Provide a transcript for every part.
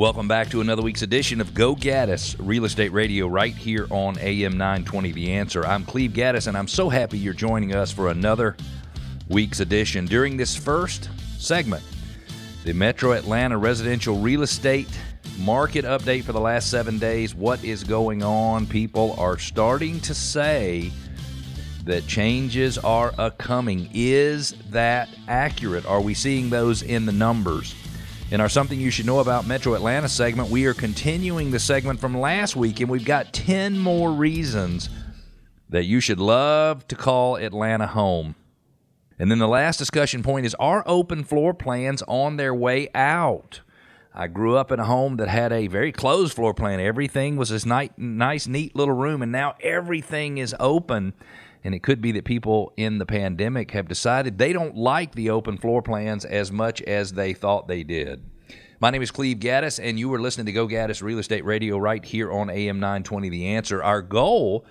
Welcome back to another week's edition of Go Gaddis Real Estate Radio right here on AM 920 The Answer. I'm Cleve Gaddis, and I'm so happy you're joining us for another week's edition. During this first segment, the Metro Atlanta residential real estate market update for the last seven days. What is going on? People are starting to say that changes are a coming. Is that accurate? Are we seeing those in the numbers? In our Something You Should Know About Metro Atlanta segment, we are continuing the segment from last week, and we've got 10 more reasons that you should love to call Atlanta home. And then the last discussion point is Are open floor plans on their way out? I grew up in a home that had a very closed floor plan. Everything was this nice, nice, neat little room, and now everything is open. And it could be that people in the pandemic have decided they don't like the open floor plans as much as they thought they did. My name is Cleve Gaddis, and you are listening to Go Gaddis Real Estate Radio right here on AM 920 The Answer. Our goal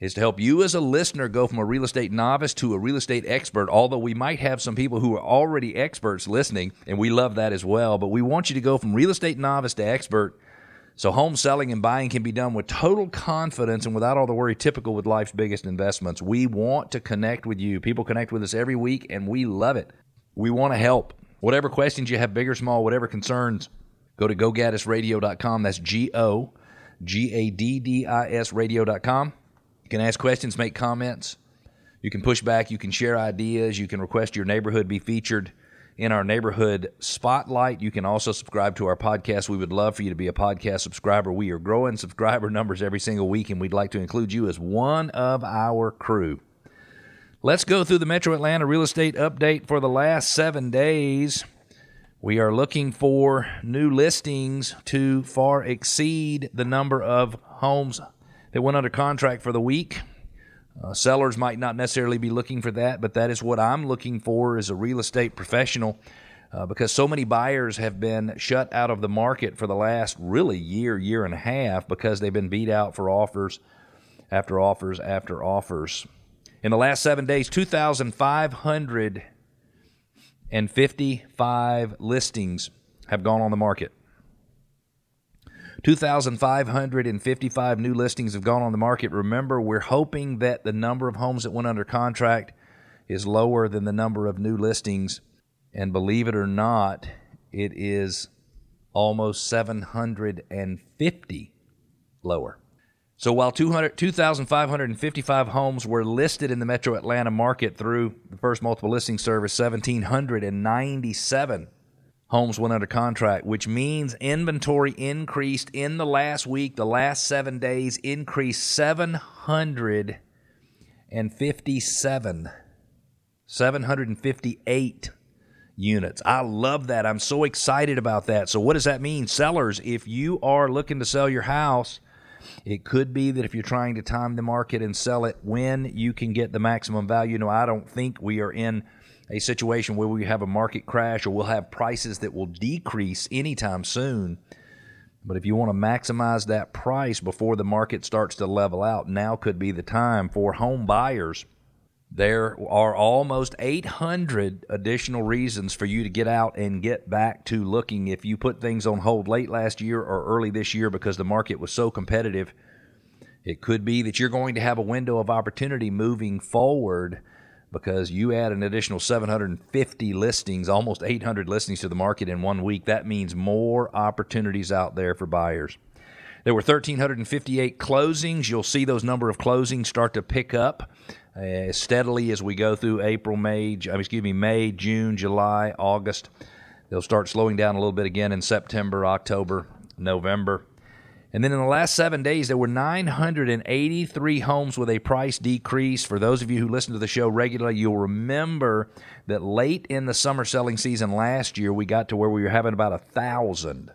is to help you as a listener go from a real estate novice to a real estate expert, although we might have some people who are already experts listening, and we love that as well. But we want you to go from real estate novice to expert so home selling and buying can be done with total confidence and without all the worry typical with life's biggest investments. We want to connect with you. People connect with us every week and we love it. We want to help. Whatever questions you have, big or small, whatever concerns, go to gogaddisradio.com. That's G O G A D D I S radio.com. You can ask questions, make comments. You can push back, you can share ideas, you can request your neighborhood be featured in our neighborhood spotlight. You can also subscribe to our podcast. We would love for you to be a podcast subscriber. We are growing subscriber numbers every single week, and we'd like to include you as one of our crew. Let's go through the Metro Atlanta real estate update for the last seven days. We are looking for new listings to far exceed the number of homes that went under contract for the week. Uh, sellers might not necessarily be looking for that, but that is what I'm looking for as a real estate professional uh, because so many buyers have been shut out of the market for the last really year, year and a half because they've been beat out for offers after offers after offers. In the last seven days, 2,555 listings have gone on the market. 2,555 new listings have gone on the market. Remember, we're hoping that the number of homes that went under contract is lower than the number of new listings. And believe it or not, it is almost 750 lower. So while 2,555 homes were listed in the metro Atlanta market through the first multiple listing service, 1,797 homes went under contract, which means inventory increased in the last week, the last seven days, increased 757, 758 units. I love that. I'm so excited about that. So, what does that mean? Sellers, if you are looking to sell your house, it could be that if you're trying to time the market and sell it when you can get the maximum value. No, I don't think we are in a situation where we have a market crash or we'll have prices that will decrease anytime soon. But if you want to maximize that price before the market starts to level out, now could be the time for home buyers. There are almost 800 additional reasons for you to get out and get back to looking. If you put things on hold late last year or early this year because the market was so competitive, it could be that you're going to have a window of opportunity moving forward because you add an additional 750 listings, almost 800 listings to the market in one week. That means more opportunities out there for buyers. There were 1,358 closings. You'll see those number of closings start to pick up uh, steadily as we go through April, May, excuse me, May, June, July, August. They'll start slowing down a little bit again in September, October, November. And then in the last seven days, there were 983 homes with a price decrease. For those of you who listen to the show regularly, you'll remember that late in the summer selling season last year, we got to where we were having about a thousand,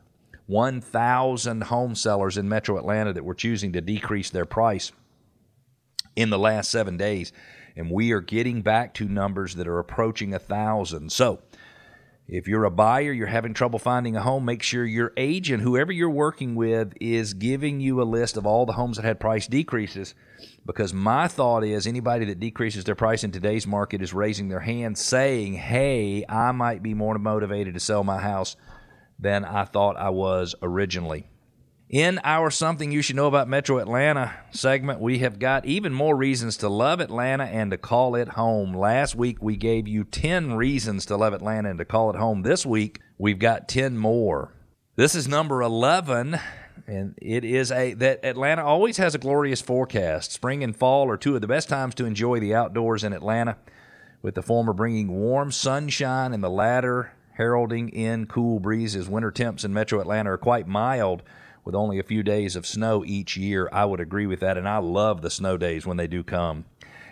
1,000 home sellers in metro Atlanta that were choosing to decrease their price in the last seven days. And we are getting back to numbers that are approaching a thousand. So, if you're a buyer, you're having trouble finding a home, make sure your agent, whoever you're working with, is giving you a list of all the homes that had price decreases. Because my thought is anybody that decreases their price in today's market is raising their hand saying, hey, I might be more motivated to sell my house than I thought I was originally. In our Something You Should Know About Metro Atlanta segment, we have got even more reasons to love Atlanta and to call it home. Last week, we gave you 10 reasons to love Atlanta and to call it home. This week, we've got 10 more. This is number 11, and it is a that Atlanta always has a glorious forecast. Spring and fall are two of the best times to enjoy the outdoors in Atlanta, with the former bringing warm sunshine and the latter heralding in cool breezes. Winter temps in metro Atlanta are quite mild with only a few days of snow each year. I would agree with that, and I love the snow days when they do come.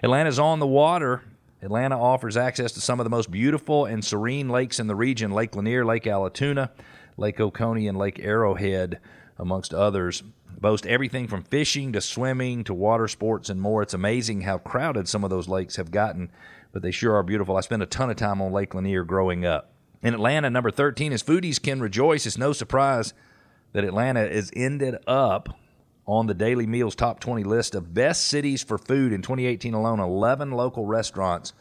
Atlanta's on the water. Atlanta offers access to some of the most beautiful and serene lakes in the region Lake Lanier, Lake Allatoona, Lake Oconee, and Lake Arrowhead, amongst others. Boast everything from fishing to swimming to water sports and more. It's amazing how crowded some of those lakes have gotten, but they sure are beautiful. I spent a ton of time on Lake Lanier growing up. In Atlanta, number 13 is Foodies Can Rejoice. It's no surprise that Atlanta is ended up on the Daily Meals top 20 list of best cities for food in 2018 alone. 11 local restaurants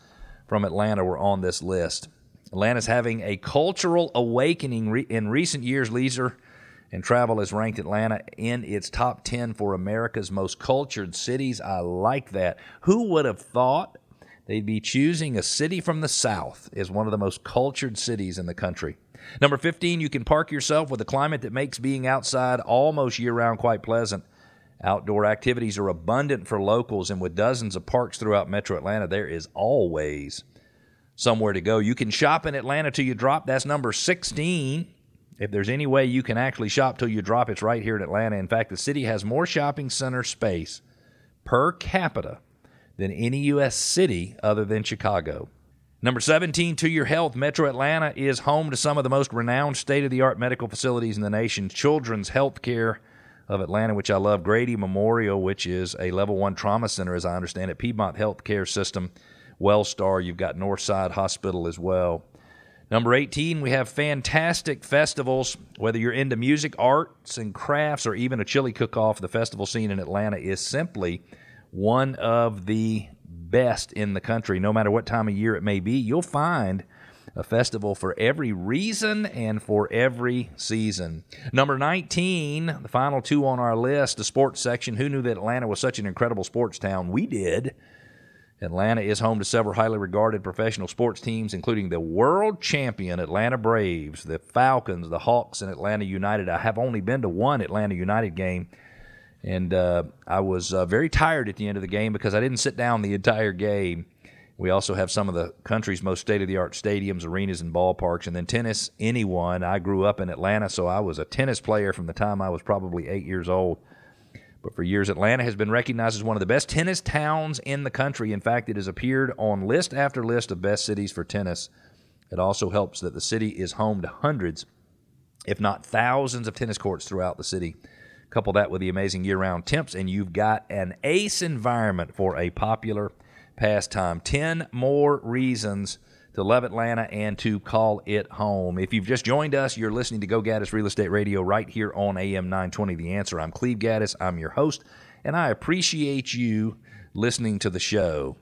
from Atlanta were on this list. Atlanta's having a cultural awakening in recent years. Leisure and Travel has ranked Atlanta in its top 10 for America's most cultured cities. I like that. Who would have thought they'd be choosing a city from the South as one of the most cultured cities in the country? Number 15, you can park yourself with a climate that makes being outside almost year round quite pleasant. Outdoor activities are abundant for locals, and with dozens of parks throughout metro Atlanta, there is always somewhere to go. You can shop in Atlanta till you drop. That's number 16. If there's any way you can actually shop till you drop, it's right here in Atlanta. In fact, the city has more shopping center space per capita than any U.S. city other than Chicago. Number 17, to your health. Metro Atlanta is home to some of the most renowned state of the art medical facilities in the nation. Children's Health Care of Atlanta, which I love. Grady Memorial, which is a level one trauma center, as I understand it. Piedmont Healthcare System. Wellstar. You've got Northside Hospital as well. Number 18, we have fantastic festivals. Whether you're into music, arts, and crafts, or even a chili cook off, the festival scene in Atlanta is simply one of the best in the country, no matter what time of year it may be. You'll find a festival for every reason and for every season. Number 19, the final two on our list, the sports section. Who knew that Atlanta was such an incredible sports town? We did. Atlanta is home to several highly regarded professional sports teams, including the world champion Atlanta Braves, the Falcons, the Hawks, and Atlanta United. I have only been to one Atlanta United game and uh, I was uh, very tired at the end of the game because I didn't sit down the entire game. We also have some of the country's most state of the art stadiums, arenas, and ballparks. And then tennis, anyone. I grew up in Atlanta, so I was a tennis player from the time I was probably eight years old. But for years, Atlanta has been recognized as one of the best tennis towns in the country. In fact, it has appeared on list after list of best cities for tennis. It also helps that the city is home to hundreds, if not thousands, of tennis courts throughout the city. Couple that with the amazing year round temps, and you've got an ace environment for a popular pastime. 10 more reasons to love Atlanta and to call it home. If you've just joined us, you're listening to Go Gaddis Real Estate Radio right here on AM 920 The Answer. I'm Cleve Gaddis, I'm your host, and I appreciate you listening to the show.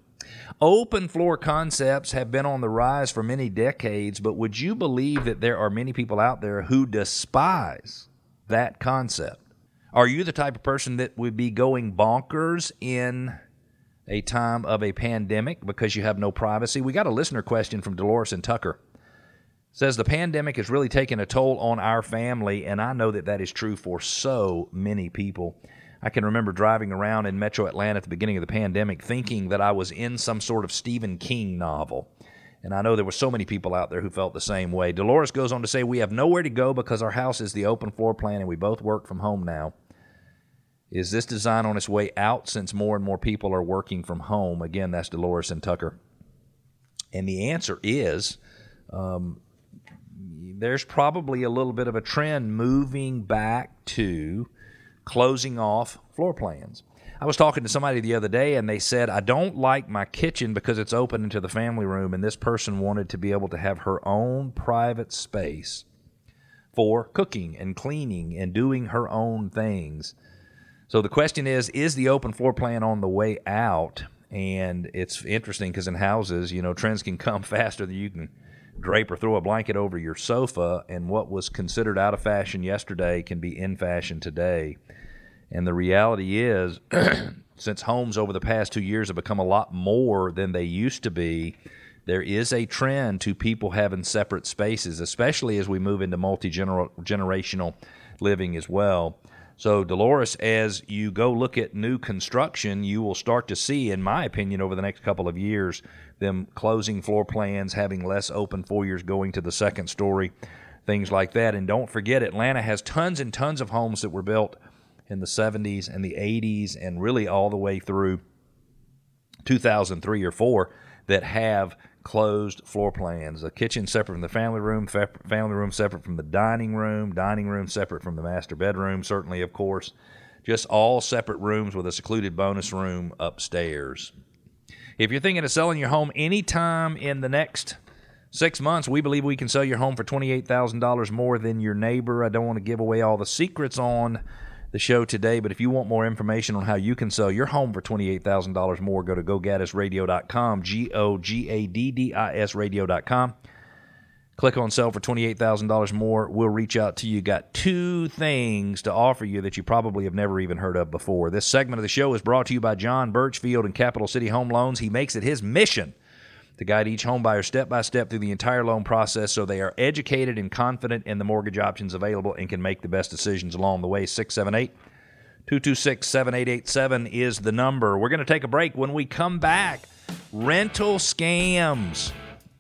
Open floor concepts have been on the rise for many decades, but would you believe that there are many people out there who despise that concept? Are you the type of person that would be going bonkers in a time of a pandemic because you have no privacy? We got a listener question from Dolores and Tucker. says the pandemic has really taken a toll on our family, and I know that that is true for so many people. I can remember driving around in metro Atlanta at the beginning of the pandemic thinking that I was in some sort of Stephen King novel. And I know there were so many people out there who felt the same way. Dolores goes on to say, We have nowhere to go because our house is the open floor plan and we both work from home now. Is this design on its way out since more and more people are working from home? Again, that's Dolores and Tucker. And the answer is um, there's probably a little bit of a trend moving back to closing off floor plans. I was talking to somebody the other day and they said, I don't like my kitchen because it's open into the family room. And this person wanted to be able to have her own private space for cooking and cleaning and doing her own things. So the question is Is the open floor plan on the way out? And it's interesting because in houses, you know, trends can come faster than you can drape or throw a blanket over your sofa, and what was considered out of fashion yesterday can be in fashion today. And the reality is, since homes over the past two years have become a lot more than they used to be, there is a trend to people having separate spaces, especially as we move into multi generational living as well. So, Dolores, as you go look at new construction, you will start to see, in my opinion, over the next couple of years, them closing floor plans, having less open foyers going to the second story, things like that. And don't forget, Atlanta has tons and tons of homes that were built in the 70s and the 80s and really all the way through 2003 or 4 that have closed floor plans. The kitchen separate from the family room, family room separate from the dining room, dining room separate from the master bedroom, certainly, of course. Just all separate rooms with a secluded bonus room upstairs. If you're thinking of selling your home anytime in the next six months, we believe we can sell your home for $28,000 more than your neighbor. I don't want to give away all the secrets on the show today. But if you want more information on how you can sell your home for $28,000 more, go to gogaddisradio.com, G O G A D D I S radio.com. Click on sell for $28,000 more. We'll reach out to you. Got two things to offer you that you probably have never even heard of before. This segment of the show is brought to you by John Birchfield and Capital City Home Loans. He makes it his mission to guide each home buyer step by step through the entire loan process so they are educated and confident in the mortgage options available and can make the best decisions along the way. 678 226 7887 is the number. We're going to take a break. When we come back, rental scams.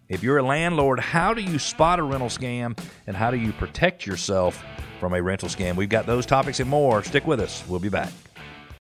If you're a landlord, how do you spot a rental scam and how do you protect yourself from a rental scam? We've got those topics and more. Stick with us. We'll be back.